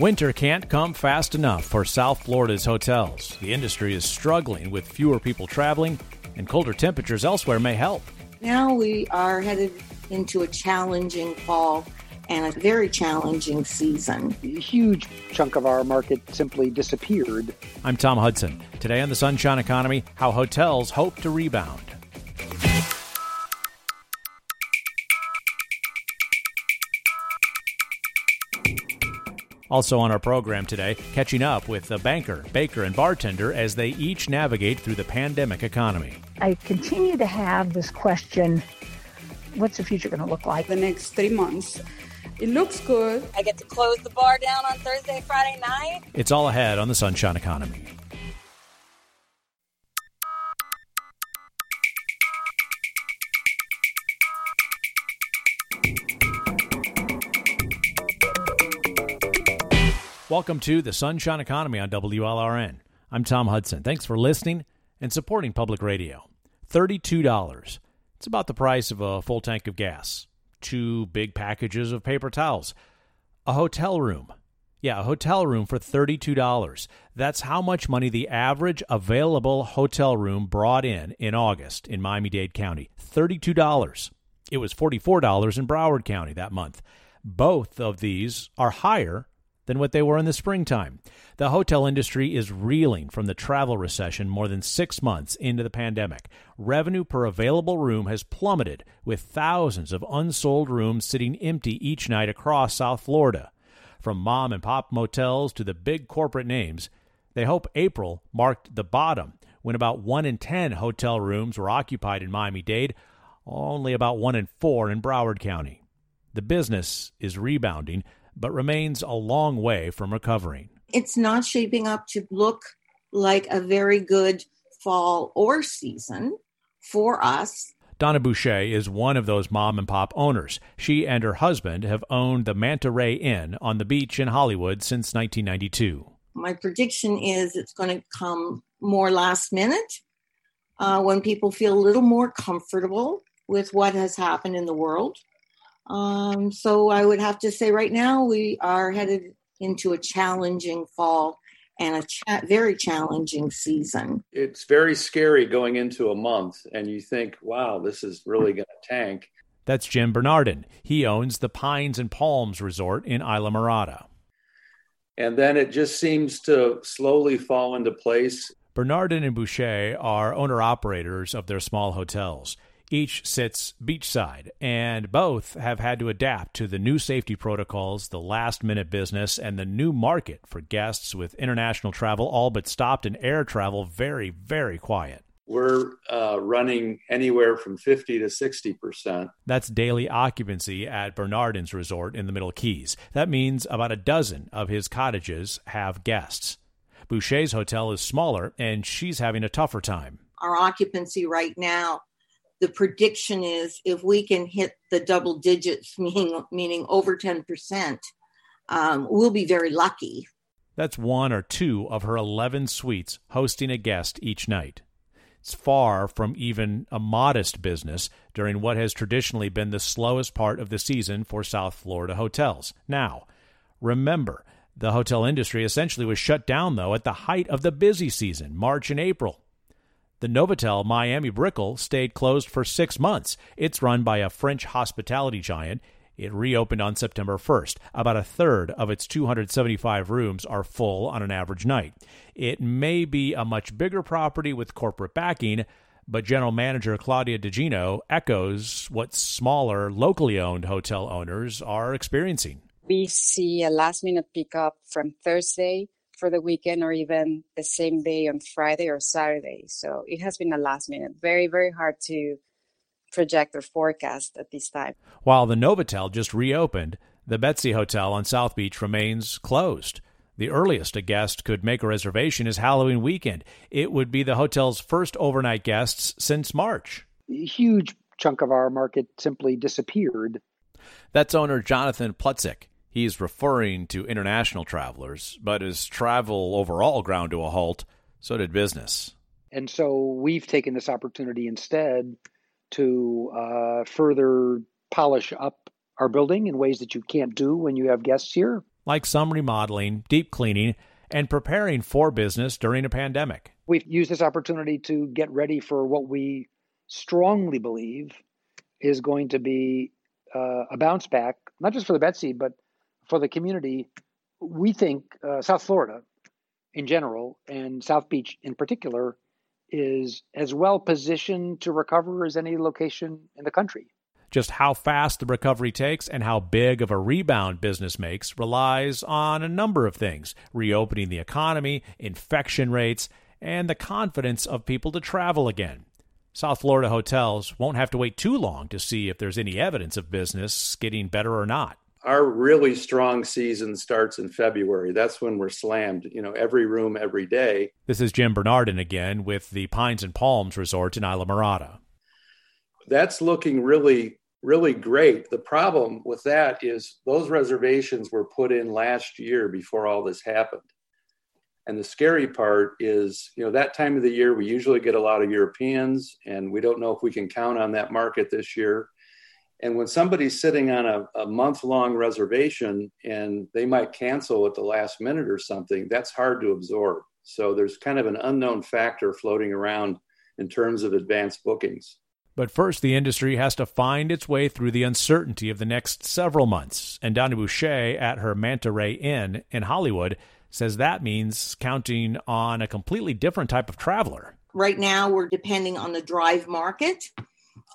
Winter can't come fast enough for South Florida's hotels. The industry is struggling with fewer people traveling, and colder temperatures elsewhere may help. Now we are headed into a challenging fall and a very challenging season. A huge chunk of our market simply disappeared. I'm Tom Hudson. Today on the Sunshine Economy, how hotels hope to rebound. Also on our program today, catching up with the banker, baker, and bartender as they each navigate through the pandemic economy. I continue to have this question what's the future going to look like? The next three months. It looks good. I get to close the bar down on Thursday, Friday night. It's all ahead on the Sunshine Economy. Welcome to the Sunshine Economy on WLRN. I'm Tom Hudson. Thanks for listening and supporting public radio. $32. It's about the price of a full tank of gas, two big packages of paper towels, a hotel room. Yeah, a hotel room for $32. That's how much money the average available hotel room brought in in August in Miami Dade County. $32. It was $44 in Broward County that month. Both of these are higher than what they were in the springtime. The hotel industry is reeling from the travel recession more than six months into the pandemic. Revenue per available room has plummeted, with thousands of unsold rooms sitting empty each night across South Florida. From mom and pop motels to the big corporate names, they hope April marked the bottom when about 1 in 10 hotel rooms were occupied in Miami Dade, only about 1 in 4 in Broward County. The business is rebounding, but remains a long way from recovering. It's not shaping up to look like a very good fall or season for us. Donna Boucher is one of those mom and pop owners. She and her husband have owned the Manta Ray Inn on the beach in Hollywood since 1992. My prediction is it's going to come more last minute uh, when people feel a little more comfortable with what has happened in the world. Um, so I would have to say right now we are headed into a challenging fall and a cha- very challenging season. It's very scary going into a month, and you think, wow, this is really going to tank. That's Jim Bernardin. He owns the Pines and Palms Resort in Islamorada. And then it just seems to slowly fall into place. Bernardin and Boucher are owner operators of their small hotels. Each sits beachside, and both have had to adapt to the new safety protocols, the last minute business, and the new market for guests with international travel all but stopped and air travel very, very quiet. We're uh, running anywhere from 50 to 60%. That's daily occupancy at Bernardin's Resort in the Middle Keys. That means about a dozen of his cottages have guests. Boucher's hotel is smaller, and she's having a tougher time. Our occupancy right now the prediction is if we can hit the double digits, meaning meaning over ten percent, um, we'll be very lucky. That's one or two of her eleven suites hosting a guest each night. It's far from even a modest business during what has traditionally been the slowest part of the season for South Florida hotels. Now, remember, the hotel industry essentially was shut down, though, at the height of the busy season, March and April. The Novotel Miami Brickell stayed closed for six months. It's run by a French hospitality giant. It reopened on September 1st. About a third of its 275 rooms are full on an average night. It may be a much bigger property with corporate backing, but general manager Claudia DeGino echoes what smaller, locally owned hotel owners are experiencing. We see a last minute pickup from Thursday for the weekend or even the same day on Friday or Saturday. So it has been a last minute. Very, very hard to project or forecast at this time. While the Novotel just reopened, the Betsy Hotel on South Beach remains closed. The earliest a guest could make a reservation is Halloween weekend. It would be the hotel's first overnight guests since March. A huge chunk of our market simply disappeared. That's owner Jonathan Plutzik. He's referring to international travelers, but as travel overall ground to a halt, so did business. And so we've taken this opportunity instead to uh, further polish up our building in ways that you can't do when you have guests here. like some remodeling, deep cleaning, and preparing for business during a pandemic. We've used this opportunity to get ready for what we strongly believe is going to be uh, a bounce back, not just for the Betsy, but for the community. We think uh, South Florida in general and South Beach in particular is as well positioned to recover as any location in the country. Just how fast the recovery takes and how big of a rebound business makes relies on a number of things reopening the economy, infection rates, and the confidence of people to travel again. South Florida hotels won't have to wait too long to see if there's any evidence of business getting better or not. Our really strong season starts in February. That's when we're slammed, you know, every room every day. This is Jim Bernardin again with the Pines and Palms Resort in Islamorada. That's looking really really great. The problem with that is those reservations were put in last year before all this happened. And the scary part is, you know, that time of the year, we usually get a lot of Europeans, and we don't know if we can count on that market this year. And when somebody's sitting on a, a month long reservation and they might cancel at the last minute or something, that's hard to absorb. So there's kind of an unknown factor floating around in terms of advanced bookings. But first, the industry has to find its way through the uncertainty of the next several months. And Donna Boucher at her Manta Ray Inn in Hollywood says that means counting on a completely different type of traveler. Right now, we're depending on the drive market.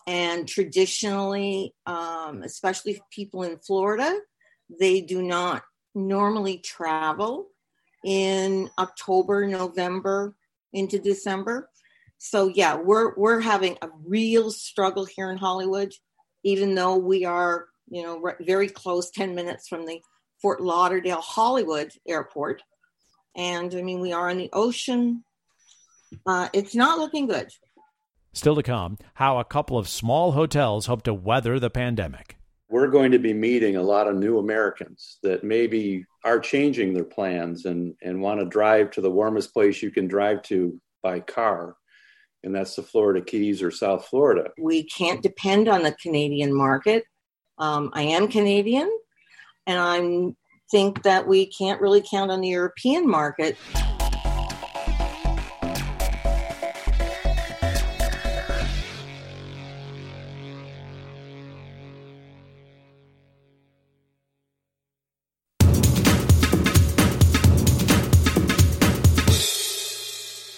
And traditionally, um, especially people in Florida, they do not normally travel in October, November into December so yeah, we're we're having a real struggle here in Hollywood, even though we are you know very close, ten minutes from the Fort Lauderdale Hollywood Airport, and I mean we are on the ocean. Uh, it's not looking good. Still to come, how a couple of small hotels hope to weather the pandemic. We're going to be meeting a lot of new Americans that maybe are changing their plans and, and want to drive to the warmest place you can drive to by car and that's the Florida Keys or South Florida. We can't depend on the Canadian market. Um, I am Canadian, and I think that we can't really count on the European market.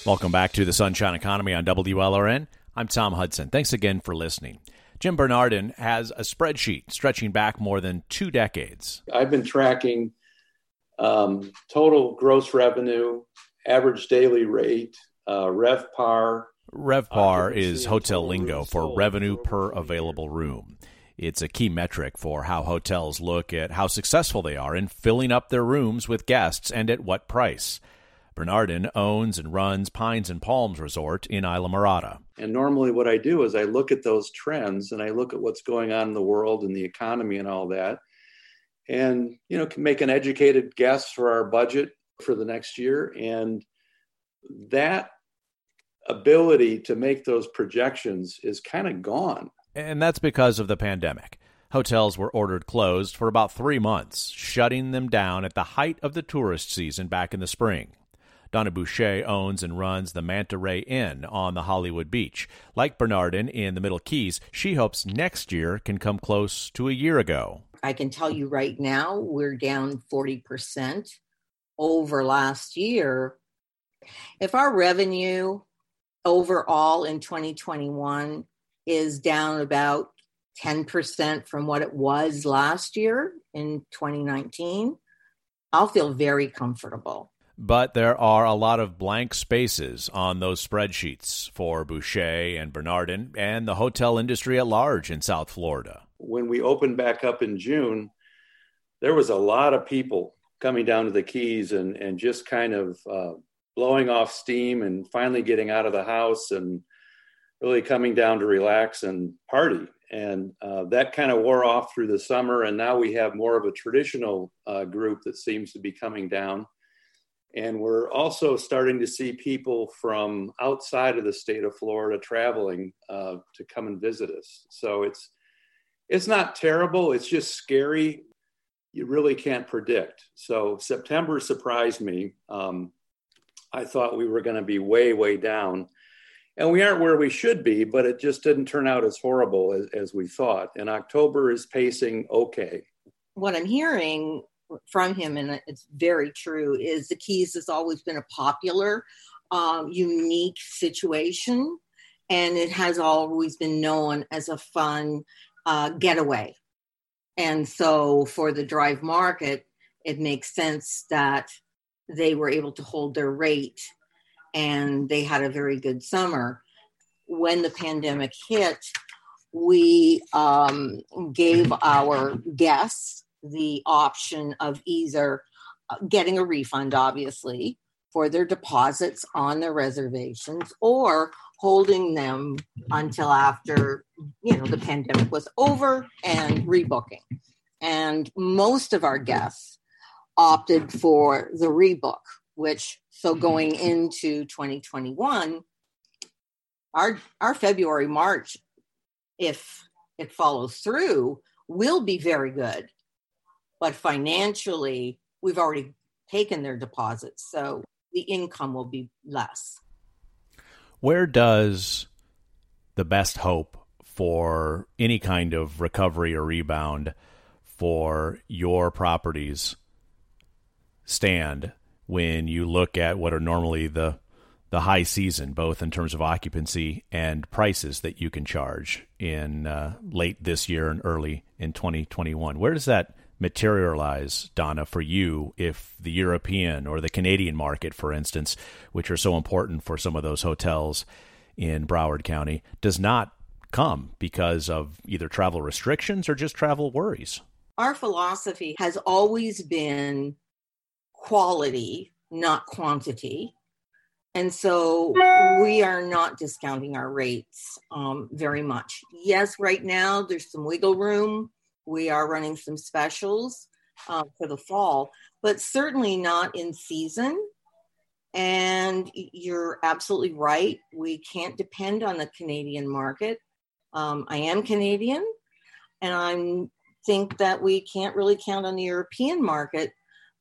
Welcome back to the Sunshine Economy on WLRN. I'm Tom Hudson. Thanks again for listening. Jim Bernardin has a spreadsheet stretching back more than two decades. I've been tracking um, total gross revenue, average daily rate, uh, RevPAR. RevPAR is hotel lingo for revenue per available room. It's a key metric for how hotels look at how successful they are in filling up their rooms with guests and at what price. Bernardin owns and runs Pines and Palms Resort in Islamorada. And normally, what I do is I look at those trends and I look at what's going on in the world and the economy and all that, and you know, can make an educated guess for our budget for the next year. And that ability to make those projections is kind of gone. And that's because of the pandemic. Hotels were ordered closed for about three months, shutting them down at the height of the tourist season back in the spring. Donna Boucher owns and runs the Manta Ray Inn on the Hollywood Beach. Like Bernardin in the Middle Keys, she hopes next year can come close to a year ago. I can tell you right now, we're down 40% over last year. If our revenue overall in 2021 is down about 10% from what it was last year in 2019, I'll feel very comfortable but there are a lot of blank spaces on those spreadsheets for Boucher and Bernardin and the hotel industry at large in South Florida. When we opened back up in June, there was a lot of people coming down to the Keys and, and just kind of uh, blowing off steam and finally getting out of the house and really coming down to relax and party. And uh, that kind of wore off through the summer. And now we have more of a traditional uh, group that seems to be coming down and we're also starting to see people from outside of the state of Florida traveling uh, to come and visit us. So it's it's not terrible. It's just scary. you really can't predict. So September surprised me. Um, I thought we were going to be way, way down. And we aren't where we should be, but it just didn't turn out as horrible as, as we thought. And October is pacing okay. What I'm hearing from him, and it's very true, is the Keys has always been a popular, um, unique situation. And it has always been known as a fun uh, getaway. And so for the drive market, it makes sense that they were able to hold their rate and they had a very good summer. When the pandemic hit, we um, gave our guests the option of either uh, getting a refund, obviously, for their deposits on their reservations or holding them until after you know the pandemic was over and rebooking. And most of our guests opted for the rebook which so going into 2021 our our february march if it follows through will be very good but financially we've already taken their deposits so the income will be less where does the best hope for any kind of recovery or rebound for your properties stand when you look at what are normally the the high season, both in terms of occupancy and prices that you can charge in uh, late this year and early in 2021. Where does that materialize, Donna, for you if the European or the Canadian market, for instance, which are so important for some of those hotels in Broward County, does not come because of either travel restrictions or just travel worries? Our philosophy has always been quality, not quantity. And so we are not discounting our rates um, very much. Yes, right now there's some wiggle room we are running some specials uh, for the fall, but certainly not in season. And you're absolutely right. We can't depend on the Canadian market. Um, I am Canadian, and I think that we can't really count on the European market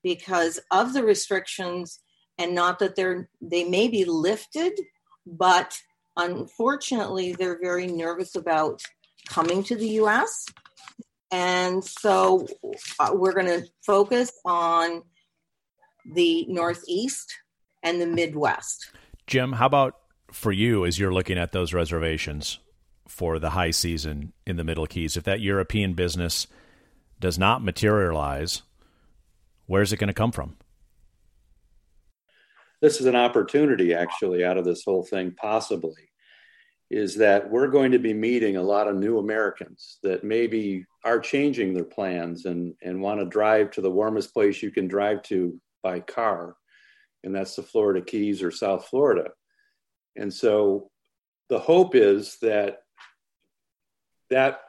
because of the restrictions, and not that they're they may be lifted, but unfortunately they're very nervous about coming to the U.S. And so uh, we're going to focus on the Northeast and the Midwest. Jim, how about for you as you're looking at those reservations for the high season in the Middle Keys? If that European business does not materialize, where's it going to come from? This is an opportunity, actually, out of this whole thing, possibly is that we're going to be meeting a lot of new Americans that maybe are changing their plans and, and want to drive to the warmest place you can drive to by car, and that's the Florida Keys or South Florida. And so the hope is that that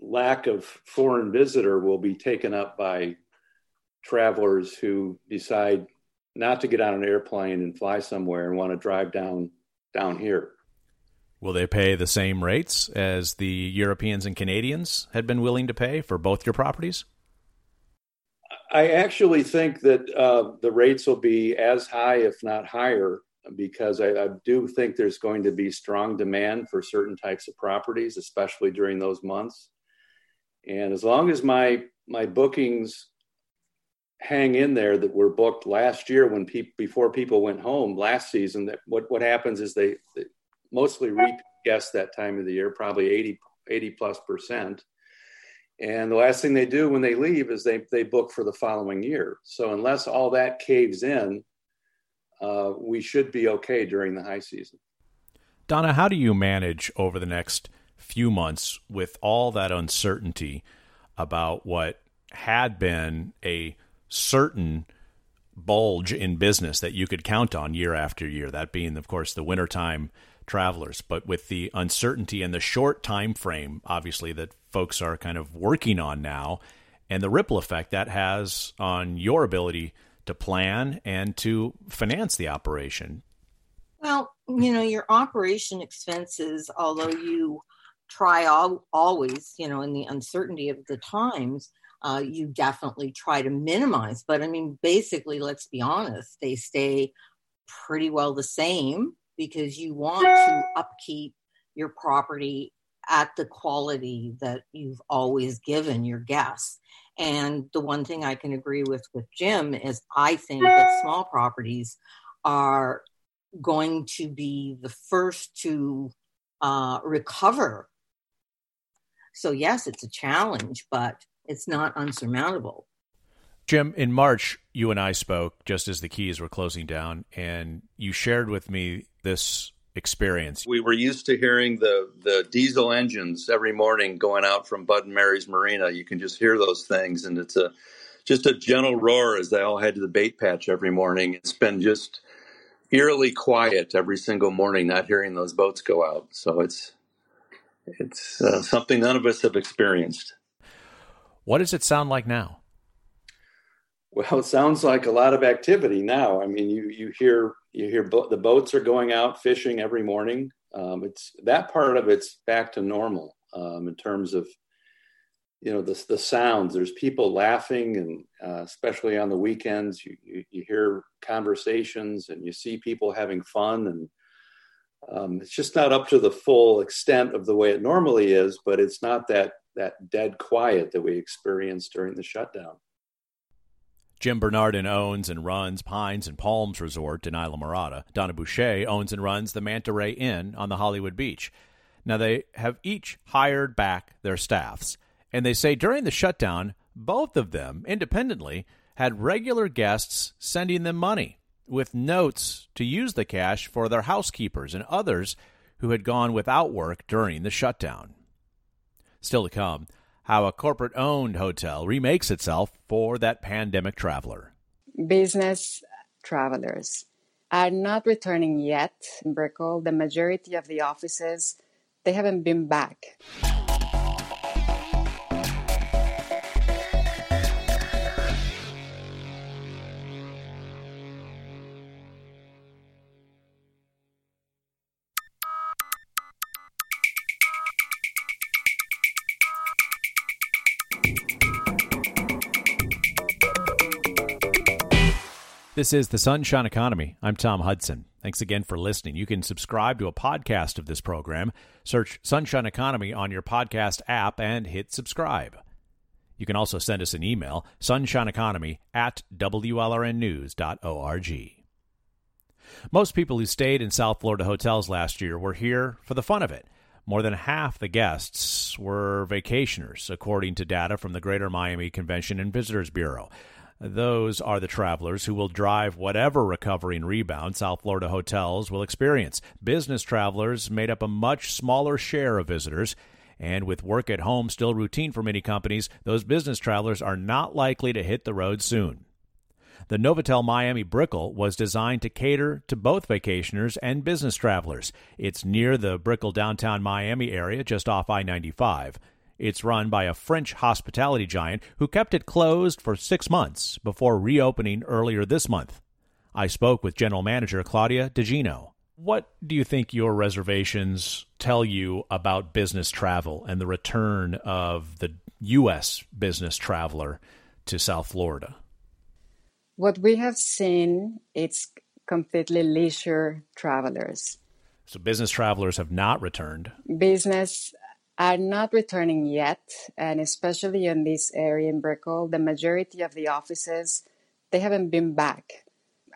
lack of foreign visitor will be taken up by travelers who decide not to get on an airplane and fly somewhere and want to drive down down here. Will they pay the same rates as the Europeans and Canadians had been willing to pay for both your properties? I actually think that uh, the rates will be as high, if not higher, because I, I, do think there's going to be strong demand for certain types of properties, especially during those months. And as long as my my bookings hang in there that were booked last year when people before people went home last season, that what what happens is they, they mostly repeat guests that time of the year, probably 80, 80 plus percent. And the last thing they do when they leave is they, they book for the following year. So unless all that caves in, uh, we should be okay during the high season. Donna, how do you manage over the next few months with all that uncertainty about what had been a certain bulge in business that you could count on year after year? That being, of course, the wintertime travelers. But with the uncertainty and the short time frame, obviously, that folks are kind of working on now, and the ripple effect that has on your ability to plan and to finance the operation. Well, you know, your operation expenses, although you try all, always, you know, in the uncertainty of the times, uh, you definitely try to minimize. But I mean, basically, let's be honest, they stay pretty well the same because you want to upkeep your property at the quality that you've always given your guests. And the one thing I can agree with with Jim is I think that small properties are going to be the first to uh, recover. So, yes, it's a challenge, but it's not unsurmountable. Jim, in March, you and I spoke just as the keys were closing down, and you shared with me this experience. We were used to hearing the the diesel engines every morning going out from Bud and Mary's Marina. You can just hear those things, and it's a just a gentle roar as they all head to the bait patch every morning. It's been just eerily quiet every single morning, not hearing those boats go out. So it's it's uh, something none of us have experienced. What does it sound like now? Well, it sounds like a lot of activity now. I mean, you you hear you hear bo- the boats are going out fishing every morning. Um, it's that part of it's back to normal um, in terms of you know the the sounds. There's people laughing, and uh, especially on the weekends, you, you, you hear conversations and you see people having fun, and um, it's just not up to the full extent of the way it normally is. But it's not that that dead quiet that we experienced during the shutdown. Jim Bernardin owns and runs Pines and Palms Resort in Islamorada. Donna Boucher owns and runs the Manta Ray Inn on the Hollywood Beach. Now, they have each hired back their staffs, and they say during the shutdown, both of them independently had regular guests sending them money with notes to use the cash for their housekeepers and others who had gone without work during the shutdown. Still to come, how a corporate owned hotel remakes itself for that pandemic traveler. Business travelers are not returning yet in Brickell. The majority of the offices, they haven't been back. This is the Sunshine Economy. I'm Tom Hudson. Thanks again for listening. You can subscribe to a podcast of this program. Search Sunshine Economy on your podcast app and hit subscribe. You can also send us an email, sunshineeconomy at WLRNnews.org. Most people who stayed in South Florida hotels last year were here for the fun of it. More than half the guests were vacationers, according to data from the Greater Miami Convention and Visitors Bureau. Those are the travelers who will drive whatever recovery and rebound South Florida hotels will experience. Business travelers made up a much smaller share of visitors. And with work at home still routine for many companies, those business travelers are not likely to hit the road soon. The Novotel Miami Brickell was designed to cater to both vacationers and business travelers. It's near the Brickell downtown Miami area, just off I 95. It's run by a French hospitality giant who kept it closed for six months before reopening earlier this month. I spoke with General Manager Claudia DeGino. What do you think your reservations tell you about business travel and the return of the U.S. business traveler to South Florida? What we have seen, it's completely leisure travelers. So business travelers have not returned. Business are not returning yet, and especially in this area in Brickell, the majority of the offices they haven't been back.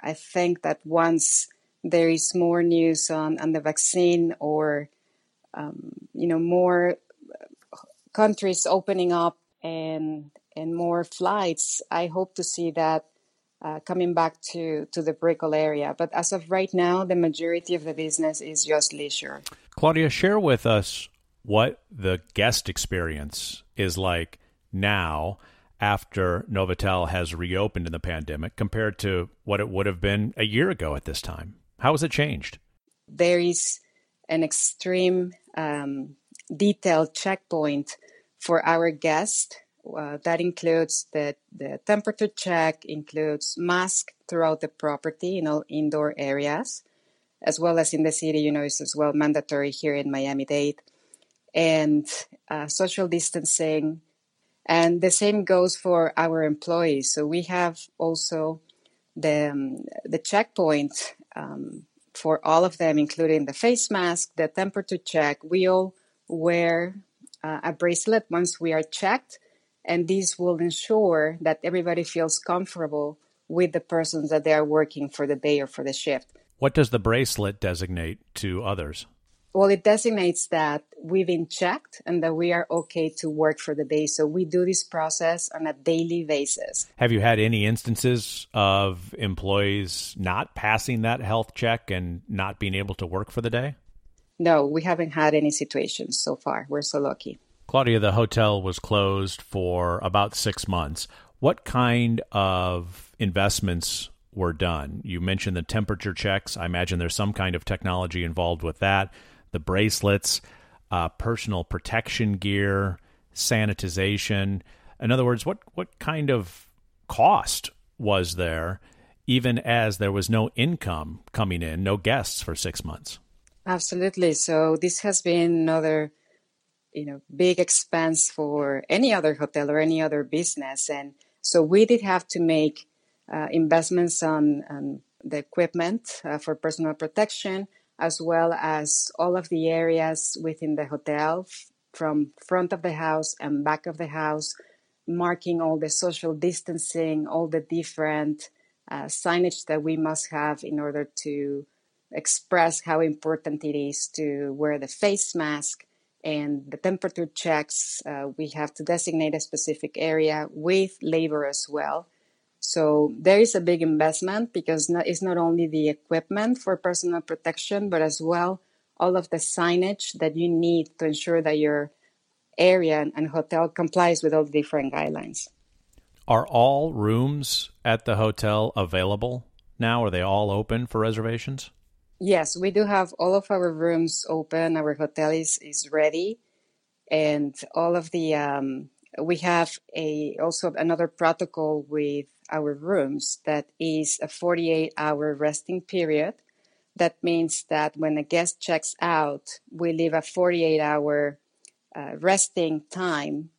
I think that once there is more news on, on the vaccine or um, you know more countries opening up and and more flights, I hope to see that uh, coming back to to the Brickell area. But as of right now, the majority of the business is just leisure. Claudia, share with us what the guest experience is like now after Novotel has reopened in the pandemic compared to what it would have been a year ago at this time. How has it changed? There is an extreme um, detailed checkpoint for our guests. Uh, that includes the, the temperature check, includes mask throughout the property in all indoor areas, as well as in the city, you know, it's as well mandatory here in Miami-Dade and uh, social distancing And the same goes for our employees. So we have also the, um, the checkpoint um, for all of them, including the face mask, the temperature check. We all wear uh, a bracelet once we are checked, and this will ensure that everybody feels comfortable with the persons that they are working for the day or for the shift. What does the bracelet designate to others? Well, it designates that we've been checked and that we are okay to work for the day. So we do this process on a daily basis. Have you had any instances of employees not passing that health check and not being able to work for the day? No, we haven't had any situations so far. We're so lucky. Claudia, the hotel was closed for about six months. What kind of investments were done? You mentioned the temperature checks. I imagine there's some kind of technology involved with that the bracelets, uh, personal protection gear, sanitization. In other words, what, what kind of cost was there, even as there was no income coming in, no guests for six months? Absolutely. So this has been another, you know, big expense for any other hotel or any other business, and so we did have to make uh, investments on, on, the equipment uh, for personal protection, as well as all of the areas within the hotel from front of the house and back of the house, marking all the social distancing, all the different uh, signage that we must have in order to express how important it is to wear the face mask and the temperature checks. Uh, we have to designate a specific area with labor as well so there is a big investment because it's not only the equipment for personal protection, but as well all of the signage that you need to ensure that your area and hotel complies with all the different guidelines. Are all rooms at the hotel available now? Are they all open for reservations? Yes, we do have all of our rooms open. Our hotel is, is ready, and all of the um, we have a also another protocol with our rooms that is a 48 hour resting period. That means that when a guest checks out, we leave a 48 hour uh, resting time.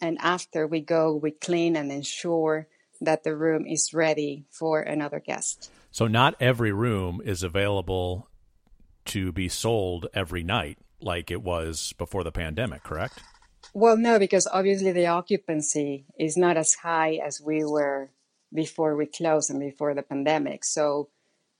And after we go, we clean and ensure that the room is ready for another guest. So, not every room is available to be sold every night like it was before the pandemic, correct? Well, no, because obviously the occupancy is not as high as we were before we closed and before the pandemic. So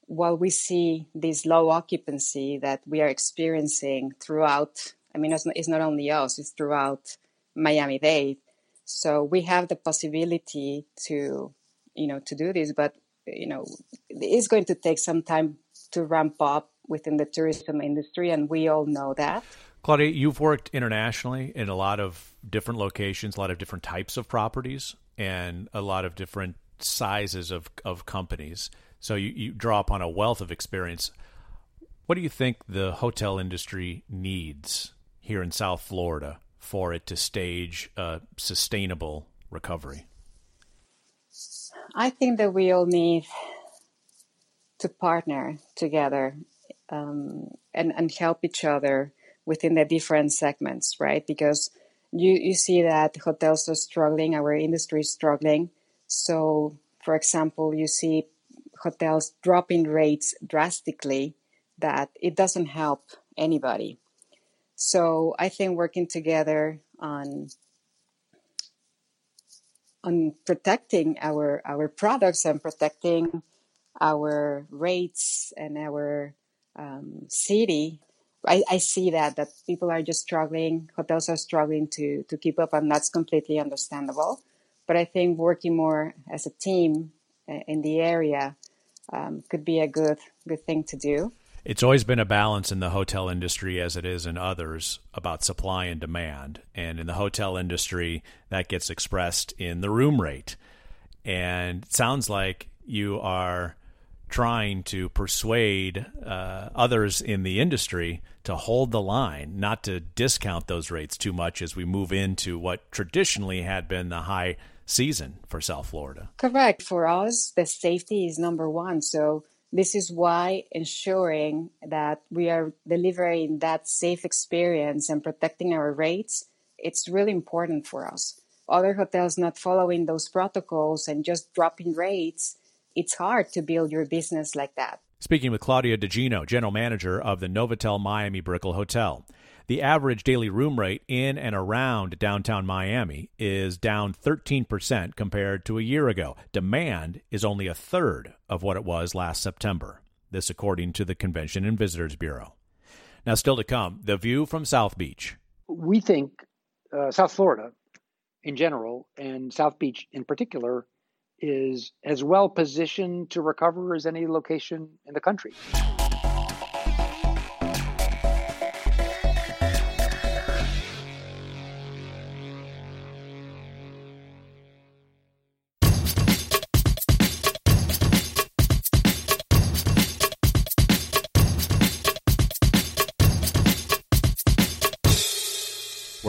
while we see this low occupancy that we are experiencing throughout, I mean, it's not, it's not only us, it's throughout Miami Dade. So we have the possibility to, you know, to do this, but, you know, it's going to take some time to ramp up within the tourism industry, and we all know that. Claudia, you've worked internationally in a lot of different locations, a lot of different types of properties, and a lot of different sizes of, of companies. So you, you draw upon a wealth of experience. What do you think the hotel industry needs here in South Florida for it to stage a sustainable recovery? I think that we all need to partner together um, and, and help each other within the different segments, right? Because you, you see that hotels are struggling, our industry is struggling. So, for example, you see hotels dropping rates drastically, that it doesn't help anybody. So, I think working together on on protecting our our products and protecting our rates and our um, city I, I see that that people are just struggling, hotels are struggling to to keep up, and that's completely understandable. But I think working more as a team uh, in the area um, could be a good good thing to do. It's always been a balance in the hotel industry, as it is in others, about supply and demand. And in the hotel industry, that gets expressed in the room rate. And it sounds like you are trying to persuade uh, others in the industry to hold the line, not to discount those rates too much as we move into what traditionally had been the high season for South Florida. Correct. For us, the safety is number one. So, this is why ensuring that we are delivering that safe experience and protecting our rates it's really important for us. Other hotels not following those protocols and just dropping rates, it's hard to build your business like that. Speaking with Claudia DeGino, general manager of the Novotel Miami Brickell Hotel. The average daily room rate in and around downtown Miami is down 13% compared to a year ago. Demand is only a third of what it was last September. This, according to the Convention and Visitors Bureau. Now, still to come, the view from South Beach. We think uh, South Florida in general and South Beach in particular is as well positioned to recover as any location in the country.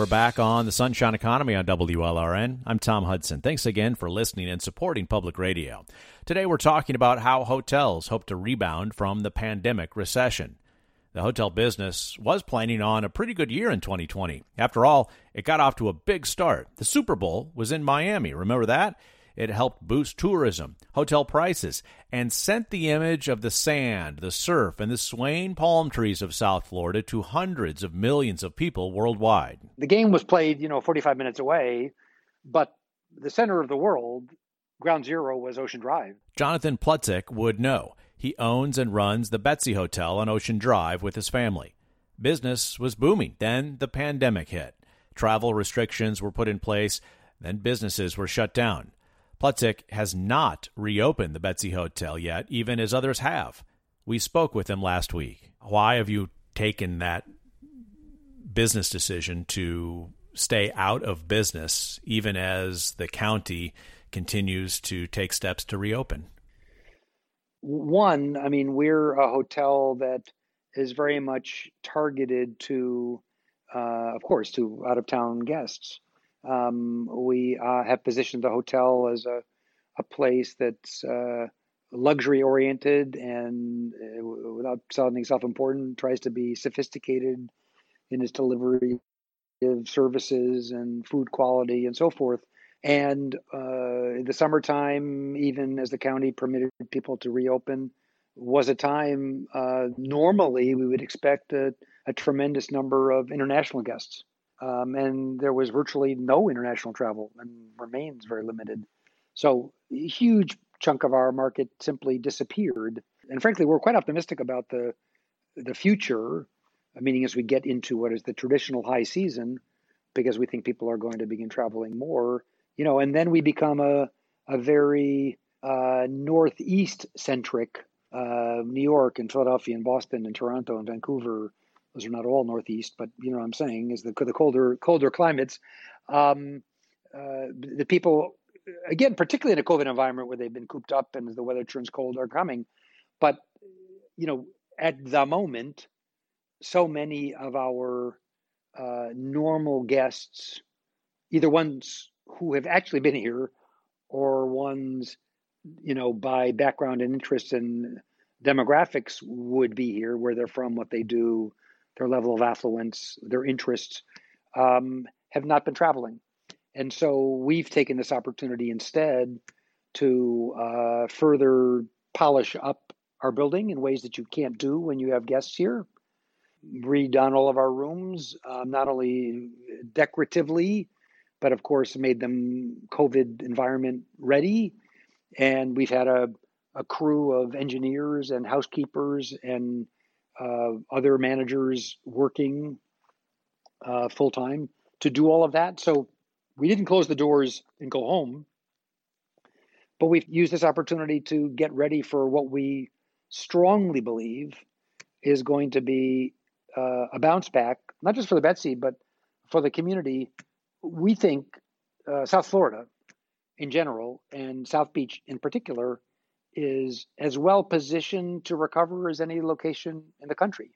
Back on the Sunshine Economy on WLRN. I'm Tom Hudson. Thanks again for listening and supporting public radio. Today we're talking about how hotels hope to rebound from the pandemic recession. The hotel business was planning on a pretty good year in 2020. After all, it got off to a big start. The Super Bowl was in Miami. Remember that? It helped boost tourism, hotel prices, and sent the image of the sand, the surf, and the swaying palm trees of South Florida to hundreds of millions of people worldwide. The game was played, you know, 45 minutes away, but the center of the world, ground zero, was Ocean Drive. Jonathan Plutzik would know. He owns and runs the Betsy Hotel on Ocean Drive with his family. Business was booming. Then the pandemic hit. Travel restrictions were put in place. Then businesses were shut down. Plutzik has not reopened the Betsy Hotel yet, even as others have. We spoke with him last week. Why have you taken that business decision to stay out of business, even as the county continues to take steps to reopen? One, I mean, we're a hotel that is very much targeted to, uh, of course, to out of town guests. Um, we uh, have positioned the hotel as a, a place that's uh, luxury oriented and uh, without sounding self important, tries to be sophisticated in its delivery of services and food quality and so forth. And uh, the summertime, even as the county permitted people to reopen, was a time uh, normally we would expect a, a tremendous number of international guests um, and there was virtually no international travel and remains very limited. So a huge chunk of our market simply disappeared. And frankly, we're quite optimistic about the the future, meaning as we get into what is the traditional high season, because we think people are going to begin traveling more. You know, and then we become a a very uh, northeast centric uh, New York and Philadelphia and Boston and Toronto and Vancouver those are not all northeast, but you know what I'm saying is the the colder colder climates. Um, uh, the people, again, particularly in a COVID environment where they've been cooped up and the weather turns cold, are coming. But you know, at the moment, so many of our uh, normal guests, either ones who have actually been here or ones, you know, by background and interest and demographics would be here, where they're from, what they do, their level of affluence, their interests, um, have not been traveling. And so we've taken this opportunity instead to uh, further polish up our building in ways that you can't do when you have guests here. Redone all of our rooms, um, not only decoratively, but of course made them COVID environment ready. And we've had a, a crew of engineers and housekeepers and uh, other managers working uh, full time to do all of that. So we didn't close the doors and go home, but we've used this opportunity to get ready for what we strongly believe is going to be uh, a bounce back, not just for the Betsy, but for the community. We think uh, South Florida in general and South Beach in particular is as well positioned to recover as any location in the country.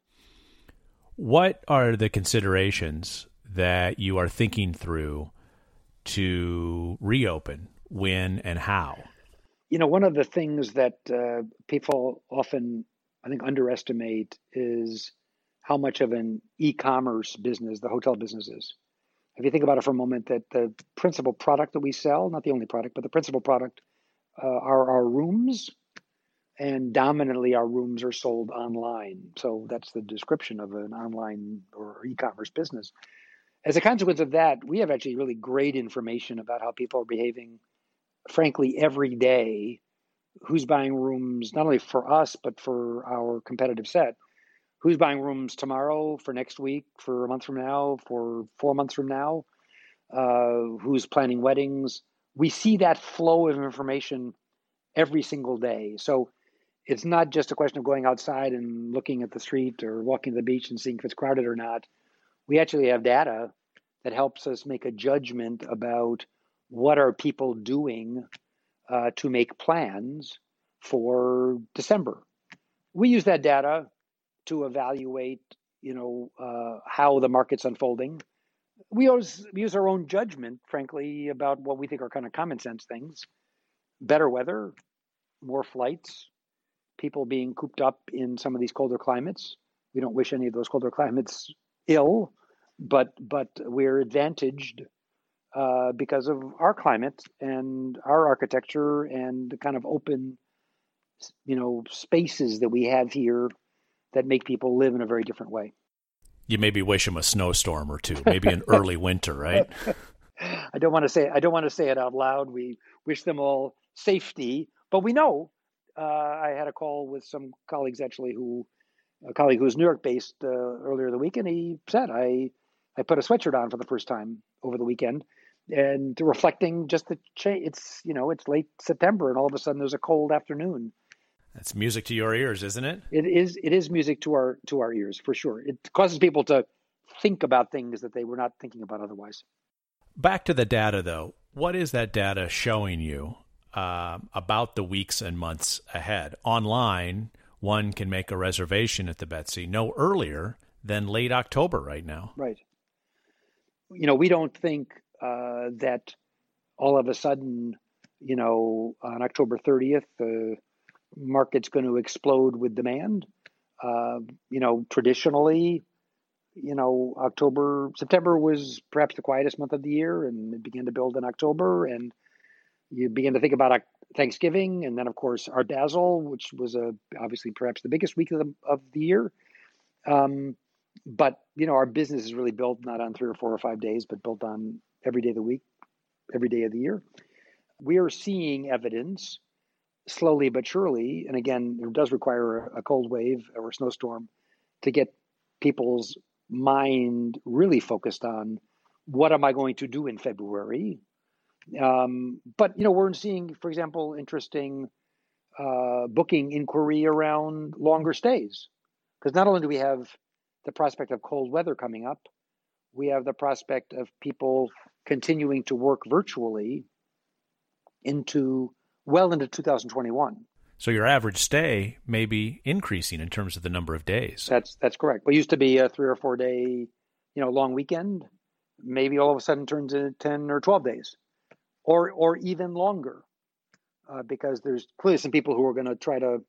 What are the considerations that you are thinking through to reopen, when, and how? You know, one of the things that uh, people often, I think, underestimate is how much of an e commerce business the hotel business is. if you think about it for a moment, that the principal product that we sell, not the only product, but the principal product uh, are our rooms, and dominantly our rooms are sold online. So that's the description of an online or e-commerce business. As a consequence of that, we have actually really great information about how people are behaving, frankly, every day. Who's buying rooms not only for us but for our competitive set? Who's buying rooms tomorrow, for next week, for a month from now, for four months from now? Uh, who's planning weddings? We see that flow of information every single day. So it's not just a question of going outside and looking at the street or walking to the beach and seeing if it's crowded or not. We actually have data that helps us make a judgment about what are people doing uh, to make plans for December. We use that data to evaluate, you know, uh, how the market's unfolding. We always use our own judgment, frankly, about what we think are kind of common sense things. Better weather, more flights, people being cooped up in some of these colder climates. We don't wish any of those colder climates ill, but but we're advantaged uh, because of our climate and our architecture and the kind of open, you know, spaces that we have here that make people live in a very different way. You maybe wish them a snowstorm or two, maybe an early winter, right? I don't want to say I don't want to say it out loud. We wish them all safety, but we know uh, I had a call with some colleagues actually who a colleague who was New York based uh, earlier the week, and he said I I put a sweatshirt on for the first time over the weekend, and reflecting just the change. It's you know it's late September, and all of a sudden there's a cold afternoon. That's music to your ears, isn't it? It is. It is music to our to our ears for sure. It causes people to think about things that they were not thinking about otherwise. Back to the data, though. What is that data showing you uh, about the weeks and months ahead. Online, one can make a reservation at the Betsy no earlier than late October right now. Right. You know, we don't think uh, that all of a sudden, you know, on October 30th, the market's going to explode with demand. Uh, you know, traditionally, you know, October, September was perhaps the quietest month of the year, and it began to build in October. And you begin to think about Thanksgiving, and then of course Art Basel, which was a obviously perhaps the biggest week of the of the year. Um, but you know, our business is really built not on three or four or five days, but built on every day of the week, every day of the year. We are seeing evidence slowly but surely, and again, it does require a cold wave or a snowstorm to get people's mind really focused on what am I going to do in February? Um, but you know, we're seeing, for example, interesting uh, booking inquiry around longer stays, because not only do we have the prospect of cold weather coming up, we have the prospect of people continuing to work virtually into well into 2021. So your average stay may be increasing in terms of the number of days. That's that's correct. What used to be a three or four day, you know, long weekend, maybe all of a sudden turns into ten or twelve days or or even longer, uh, because there's clearly some people who are going to try to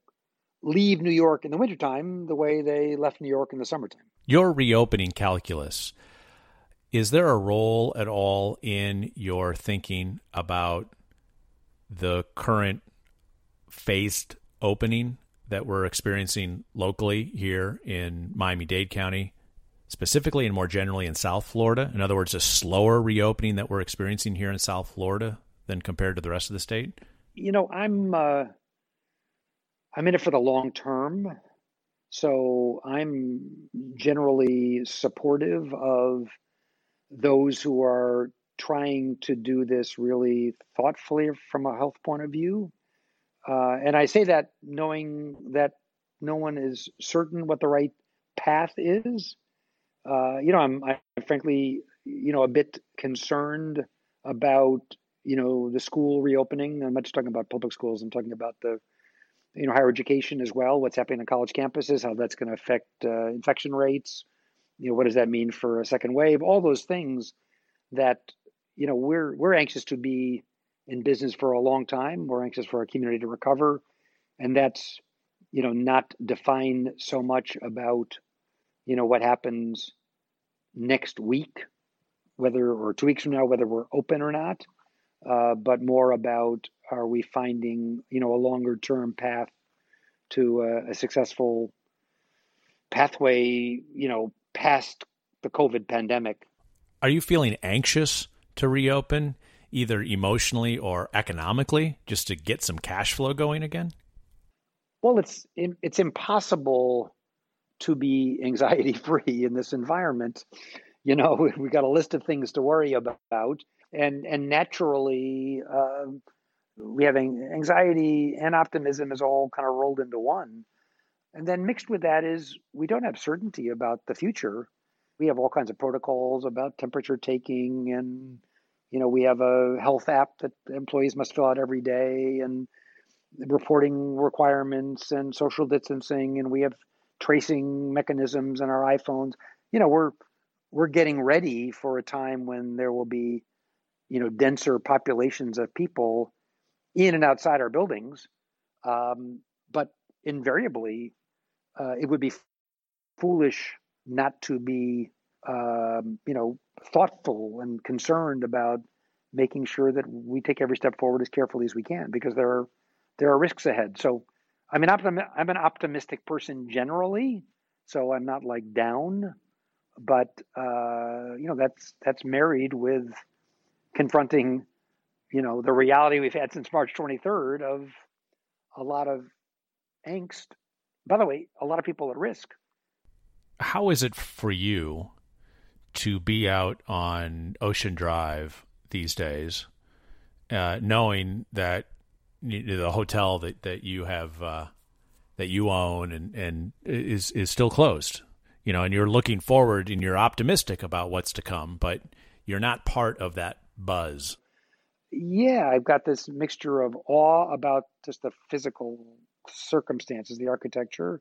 leave New York in the wintertime the way they left New York in the summertime. Your reopening calculus. Is there a role at all in your thinking about the current phased opening that we're experiencing locally here in Miami Dade County? specifically and more generally in South Florida? In other words, a slower reopening that we're experiencing here in South Florida than compared to the rest of the state? You know, I'm uh, I'm in it for the long term, so I'm generally supportive of those who are trying to do this really thoughtfully from a health point of view. Uh, and I say that knowing that no one is certain what the right path is uh, you know, I'm, I'm frankly, you know, a bit concerned about, you know, the school reopening. I'm not just talking about public schools. I'm talking about the, you know, higher education as well. What's happening on college campuses, how that's going to affect uh, infection rates. You know, what does that mean for a second wave? All those things that, you know, we're we're anxious to be in business for a long time. We're anxious for our community to recover, and that's, you know, not define so much about you know what happens next week whether or two weeks from now whether we're open or not, uh, but more about are we finding you know a longer term path to a, a successful pathway you know past the COVID pandemic. Are you feeling anxious to reopen, either emotionally or economically, just to get some cash flow going again? Well, it's it's impossible to be anxiety free in this environment. You know, we got a list of things to worry about, and and naturally, uh, we have anxiety and optimism is all kind of rolled into one. And then mixed with that is we don't have certainty about the future. We have all kinds of protocols about temperature taking and you know, we have a health app that employees must fill out every day and reporting requirements and social distancing and we have tracing mechanisms in our iPhones. You know, we're we're getting ready for a time when there will be, you know, denser populations of people in and outside our buildings. Um, but invariably, uh, it would be foolish not to be, um, you know, thoughtful and concerned about making sure that we take every step forward as carefully as we can because there are there are risks ahead. So I'm an optim- I'm an optimistic person generally, so I'm not like down, but uh, you know that's that's married with confronting you know the reality we've had since March 23rd of a lot of angst. By the way, a lot of people at risk. How is it for you to be out on Ocean Drive these days, uh, knowing that the hotel that that you have uh, that you own and and is is still closed, you know, and you're looking forward and you're optimistic about what's to come, but you're not part of that buzz. Yeah, I've got this mixture of awe about just the physical circumstances, the architecture.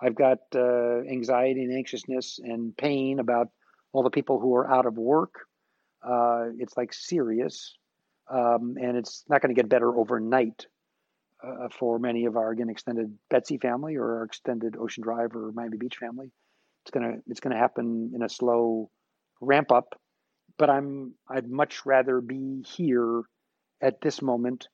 I've got uh, anxiety and anxiousness and pain about all the people who are out of work. Uh, it's like serious um, and it's not going to get better overnight uh, for many of our again extended Betsy family or our extended Ocean Drive or Miami Beach family. It's gonna it's gonna happen in a slow ramp up, but I'm I'd much rather be here at this moment,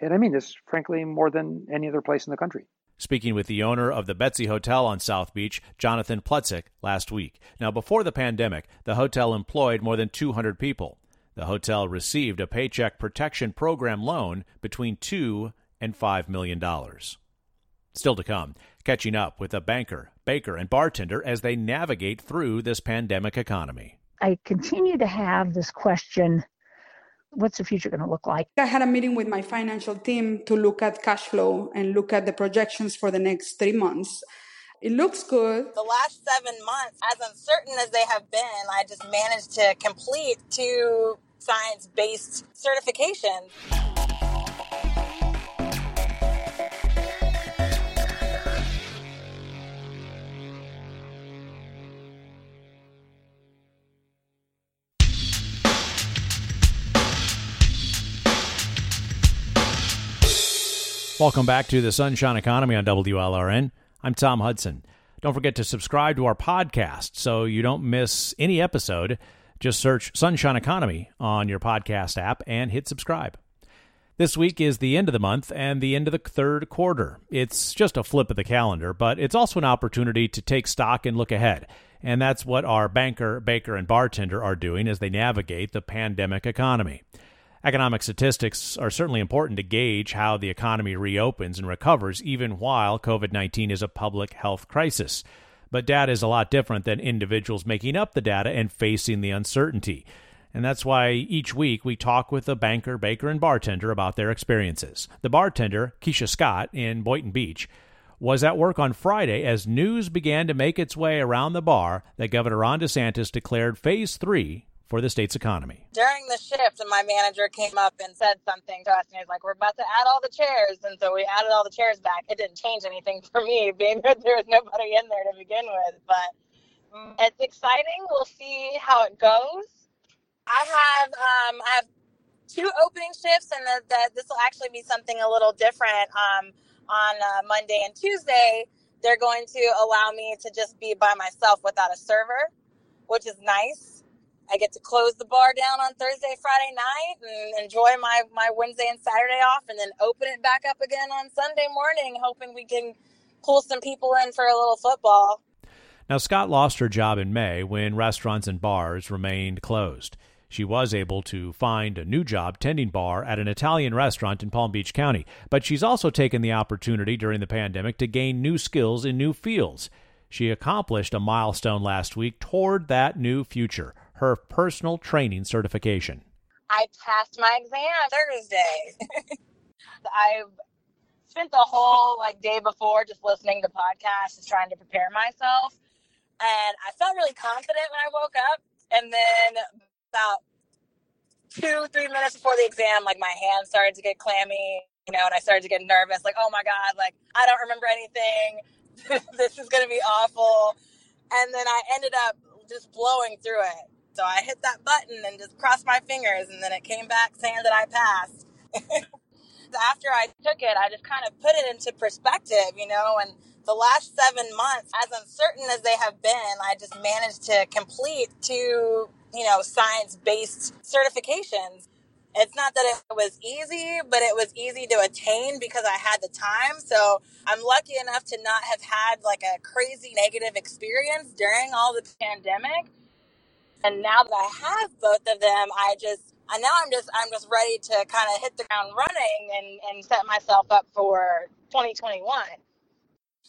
and I mean this frankly more than any other place in the country speaking with the owner of the Betsy Hotel on South Beach, Jonathan Plutzik, last week. Now, before the pandemic, the hotel employed more than 200 people. The hotel received a Paycheck Protection Program loan between two and five million dollars. Still to come, catching up with a banker, baker, and bartender as they navigate through this pandemic economy. I continue to have this question what's the future going to look like? I had a meeting with my financial team to look at cash flow and look at the projections for the next three months. It looks good. The last seven months, as uncertain as they have been, I just managed to complete two science based certifications. Welcome back to the Sunshine Economy on WLRN. I'm Tom Hudson. Don't forget to subscribe to our podcast so you don't miss any episode. Just search Sunshine Economy on your podcast app and hit subscribe. This week is the end of the month and the end of the third quarter. It's just a flip of the calendar, but it's also an opportunity to take stock and look ahead. And that's what our banker, baker, and bartender are doing as they navigate the pandemic economy. Economic statistics are certainly important to gauge how the economy reopens and recovers, even while COVID 19 is a public health crisis. But data is a lot different than individuals making up the data and facing the uncertainty. And that's why each week we talk with a banker, baker, and bartender about their experiences. The bartender, Keisha Scott in Boynton Beach, was at work on Friday as news began to make its way around the bar that Governor Ron DeSantis declared phase three for the state's economy. During the shift, my manager came up and said something to us, and he's like, "We're about to add all the chairs," and so we added all the chairs back. It didn't change anything for me, being that there was nobody in there to begin with, but it's exciting. We'll see how it goes. I have um, I have two opening shifts, and this will actually be something a little different. Um, on uh, Monday and Tuesday, they're going to allow me to just be by myself without a server, which is nice I get to close the bar down on Thursday, Friday night and enjoy my, my Wednesday and Saturday off and then open it back up again on Sunday morning, hoping we can pull some people in for a little football. Now, Scott lost her job in May when restaurants and bars remained closed. She was able to find a new job tending bar at an Italian restaurant in Palm Beach County, but she's also taken the opportunity during the pandemic to gain new skills in new fields. She accomplished a milestone last week toward that new future her personal training certification. I passed my exam Thursday. I've spent the whole like day before just listening to podcasts, just trying to prepare myself. And I felt really confident when I woke up. And then about two, three minutes before the exam, like my hands started to get clammy, you know, and I started to get nervous, like, oh my God, like I don't remember anything. this is gonna be awful. And then I ended up just blowing through it. So I hit that button and just crossed my fingers and then it came back saying that I passed. After I took it, I just kind of put it into perspective, you know, and the last seven months, as uncertain as they have been, I just managed to complete two you know, science based certifications. It's not that it was easy, but it was easy to attain because I had the time. So I'm lucky enough to not have had like a crazy negative experience during all the pandemic. And now that I have both of them, I just, and now I'm just, I'm just ready to kind of hit the ground running and, and set myself up for 2021.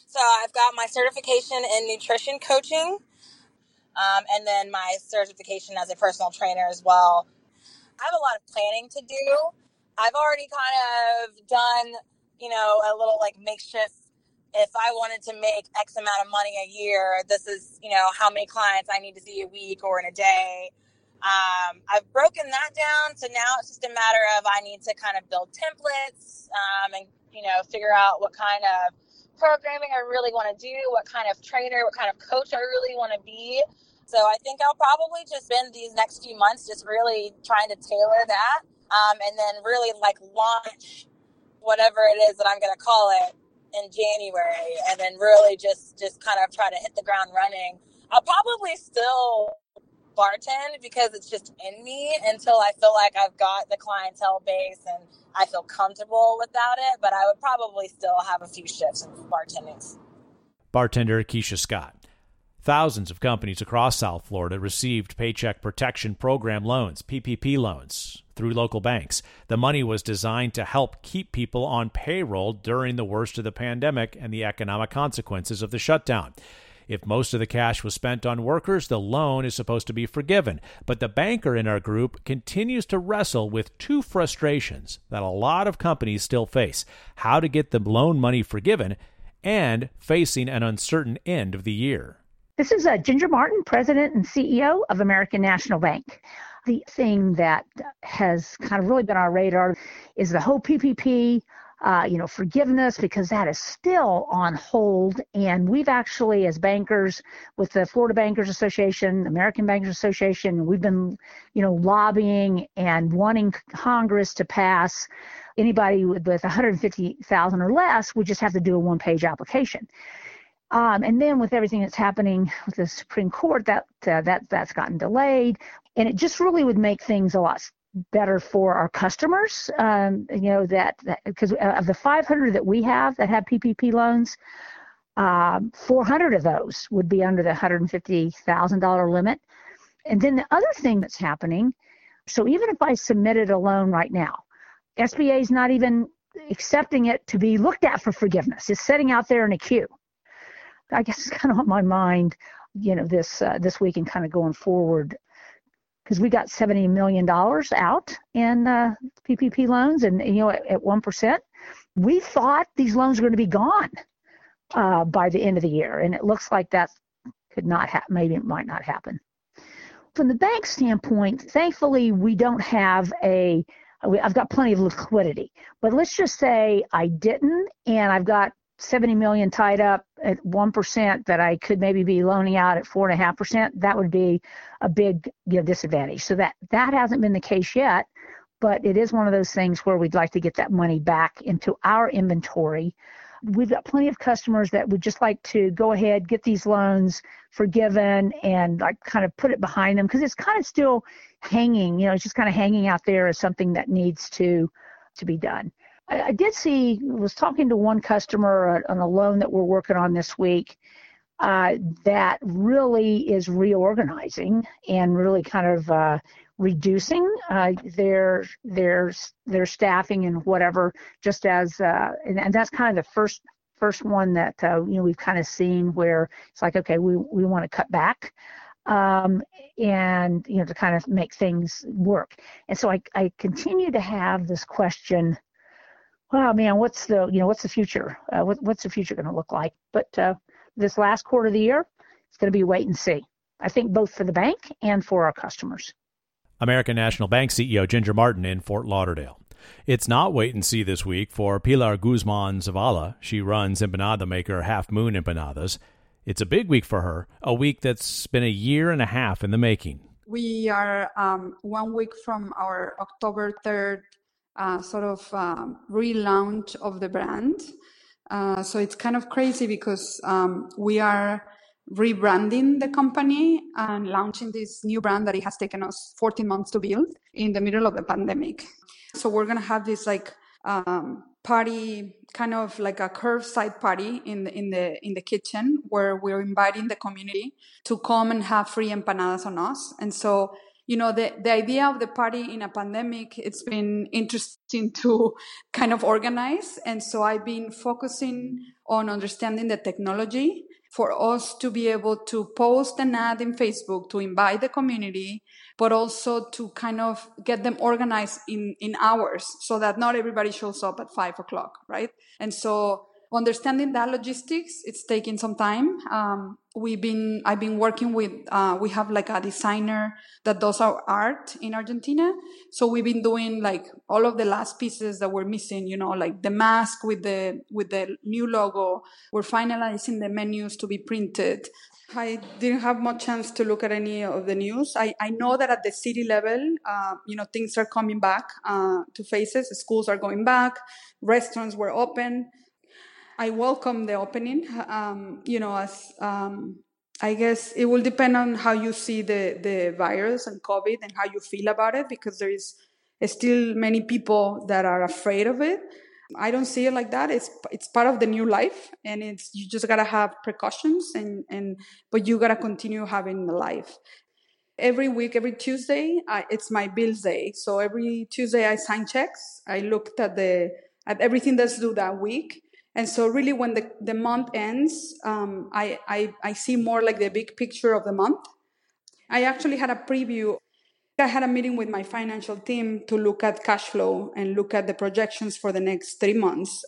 So I've got my certification in nutrition coaching um, and then my certification as a personal trainer as well. I have a lot of planning to do. I've already kind of done, you know, a little like makeshift. If I wanted to make X amount of money a year, this is, you know, how many clients I need to see a week or in a day. Um, I've broken that down. So now it's just a matter of I need to kind of build templates um, and, you know, figure out what kind of programming I really want to do, what kind of trainer, what kind of coach I really want to be. So I think I'll probably just spend these next few months just really trying to tailor that, um, and then really like launch whatever it is that I'm going to call it in January, and then really just just kind of try to hit the ground running. I'll probably still bartend because it's just in me until I feel like I've got the clientele base and I feel comfortable without it. But I would probably still have a few shifts of bartending. Bartender Keisha Scott. Thousands of companies across South Florida received Paycheck Protection Program loans, PPP loans, through local banks. The money was designed to help keep people on payroll during the worst of the pandemic and the economic consequences of the shutdown. If most of the cash was spent on workers, the loan is supposed to be forgiven. But the banker in our group continues to wrestle with two frustrations that a lot of companies still face how to get the loan money forgiven and facing an uncertain end of the year. This is uh, Ginger Martin, President and CEO of American National Bank. The thing that has kind of really been on our radar is the whole PPP, uh, you know, forgiveness, because that is still on hold. And we've actually, as bankers, with the Florida Bankers Association, American Bankers Association, we've been, you know, lobbying and wanting Congress to pass anybody with, with 150,000 or less would just have to do a one-page application. Um, and then with everything that's happening with the Supreme Court, that uh, that that's gotten delayed, and it just really would make things a lot better for our customers. Um, you know that because of the 500 that we have that have PPP loans, um, 400 of those would be under the $150,000 limit. And then the other thing that's happening, so even if I submitted a loan right now, SBA is not even accepting it to be looked at for forgiveness. It's sitting out there in a queue. I guess it's kind of on my mind, you know, this uh, this week and kind of going forward because we got seventy million dollars out in uh, PPP loans, and you know, at one percent, we thought these loans were going to be gone uh, by the end of the year, and it looks like that could not happen. Maybe it might not happen. From the bank standpoint, thankfully, we don't have a I've got plenty of liquidity. But let's just say I didn't, and I've got 70 million tied up at 1% that I could maybe be loaning out at 4.5%, that would be a big you know, disadvantage. So that, that hasn't been the case yet, but it is one of those things where we'd like to get that money back into our inventory we've got plenty of customers that would just like to go ahead, get these loans forgiven, and like kind of put it behind them because it's kind of still hanging. You know, it's just kind of hanging out there as something that needs to to be done. I, I did see was talking to one customer on a loan that we're working on this week. Uh, that really is reorganizing and really kind of uh, reducing uh, their their their staffing and whatever. Just as uh, and, and, that's kind of the first first one that uh, you know we've kind of seen where it's like okay we we want to cut back. Um, and you know to kind of make things work and so I, I continue to have this question wow man what's the you know what's the future uh, what, what's the future going to look like but uh, this last quarter of the year it's going to be wait and see i think both for the bank and for our customers American National Bank CEO Ginger Martin in Fort Lauderdale. It's not wait and see this week for Pilar Guzman Zavala. She runs empanada maker Half Moon Empanadas. It's a big week for her, a week that's been a year and a half in the making. We are um, one week from our October 3rd uh, sort of um, relaunch of the brand. Uh, so it's kind of crazy because um, we are rebranding the company and launching this new brand that it has taken us 14 months to build in the middle of the pandemic. So we're to have this like um, party, kind of like a curbside party in the, in the in the kitchen where we're inviting the community to come and have free empanadas on us. And so you know the, the idea of the party in a pandemic it's been interesting to kind of organize and so i've been focusing on understanding the technology for us to be able to post an ad in Facebook to invite the community, but also to kind of get them organized in, in hours so that not everybody shows up at five o'clock, right? And so understanding that logistics, it's taking some time. Um, we've been, I've been working with, uh, we have like a designer that does our art in Argentina. So we've been doing like all of the last pieces that were missing, you know, like the mask with the, with the new logo. We're finalizing the menus to be printed. I didn't have much chance to look at any of the news. I, I know that at the city level, uh, you know, things are coming back uh, to faces. Schools are going back. Restaurants were open. I welcome the opening. Um, you know, as um, I guess it will depend on how you see the the virus and COVID and how you feel about it, because there is still many people that are afraid of it. I don't see it like that. It's it's part of the new life, and it's you just gotta have precautions, and and but you gotta continue having the life. Every week, every Tuesday, I, it's my bills day. So every Tuesday, I sign checks. I looked at the at everything that's due that week, and so really when the, the month ends, um, I, I, I see more like the big picture of the month. I actually had a preview. I had a meeting with my financial team to look at cash flow and look at the projections for the next three months.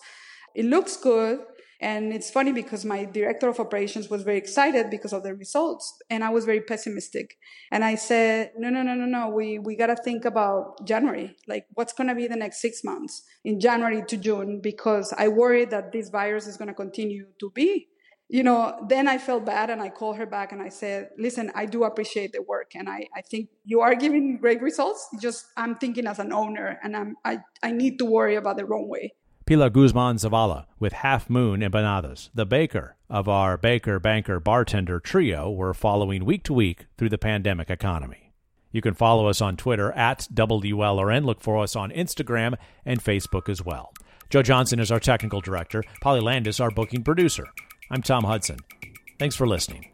It looks good. And it's funny because my director of operations was very excited because of the results and I was very pessimistic. And I said, no, no, no, no, no. We, we got to think about January. Like what's going to be the next six months in January to June because I worry that this virus is going to continue to be. You know, then I felt bad and I called her back and I said, listen, I do appreciate the work and I, I think you are giving great results. Just I'm thinking as an owner and I'm, I, I need to worry about the wrong way. Pilar Guzman Zavala with Half Moon Empanadas, the baker of our baker, banker, bartender trio we're following week to week through the pandemic economy. You can follow us on Twitter at WLRN. Look for us on Instagram and Facebook as well. Joe Johnson is our technical director. Polly Landis, our booking producer. I'm Tom Hudson. Thanks for listening.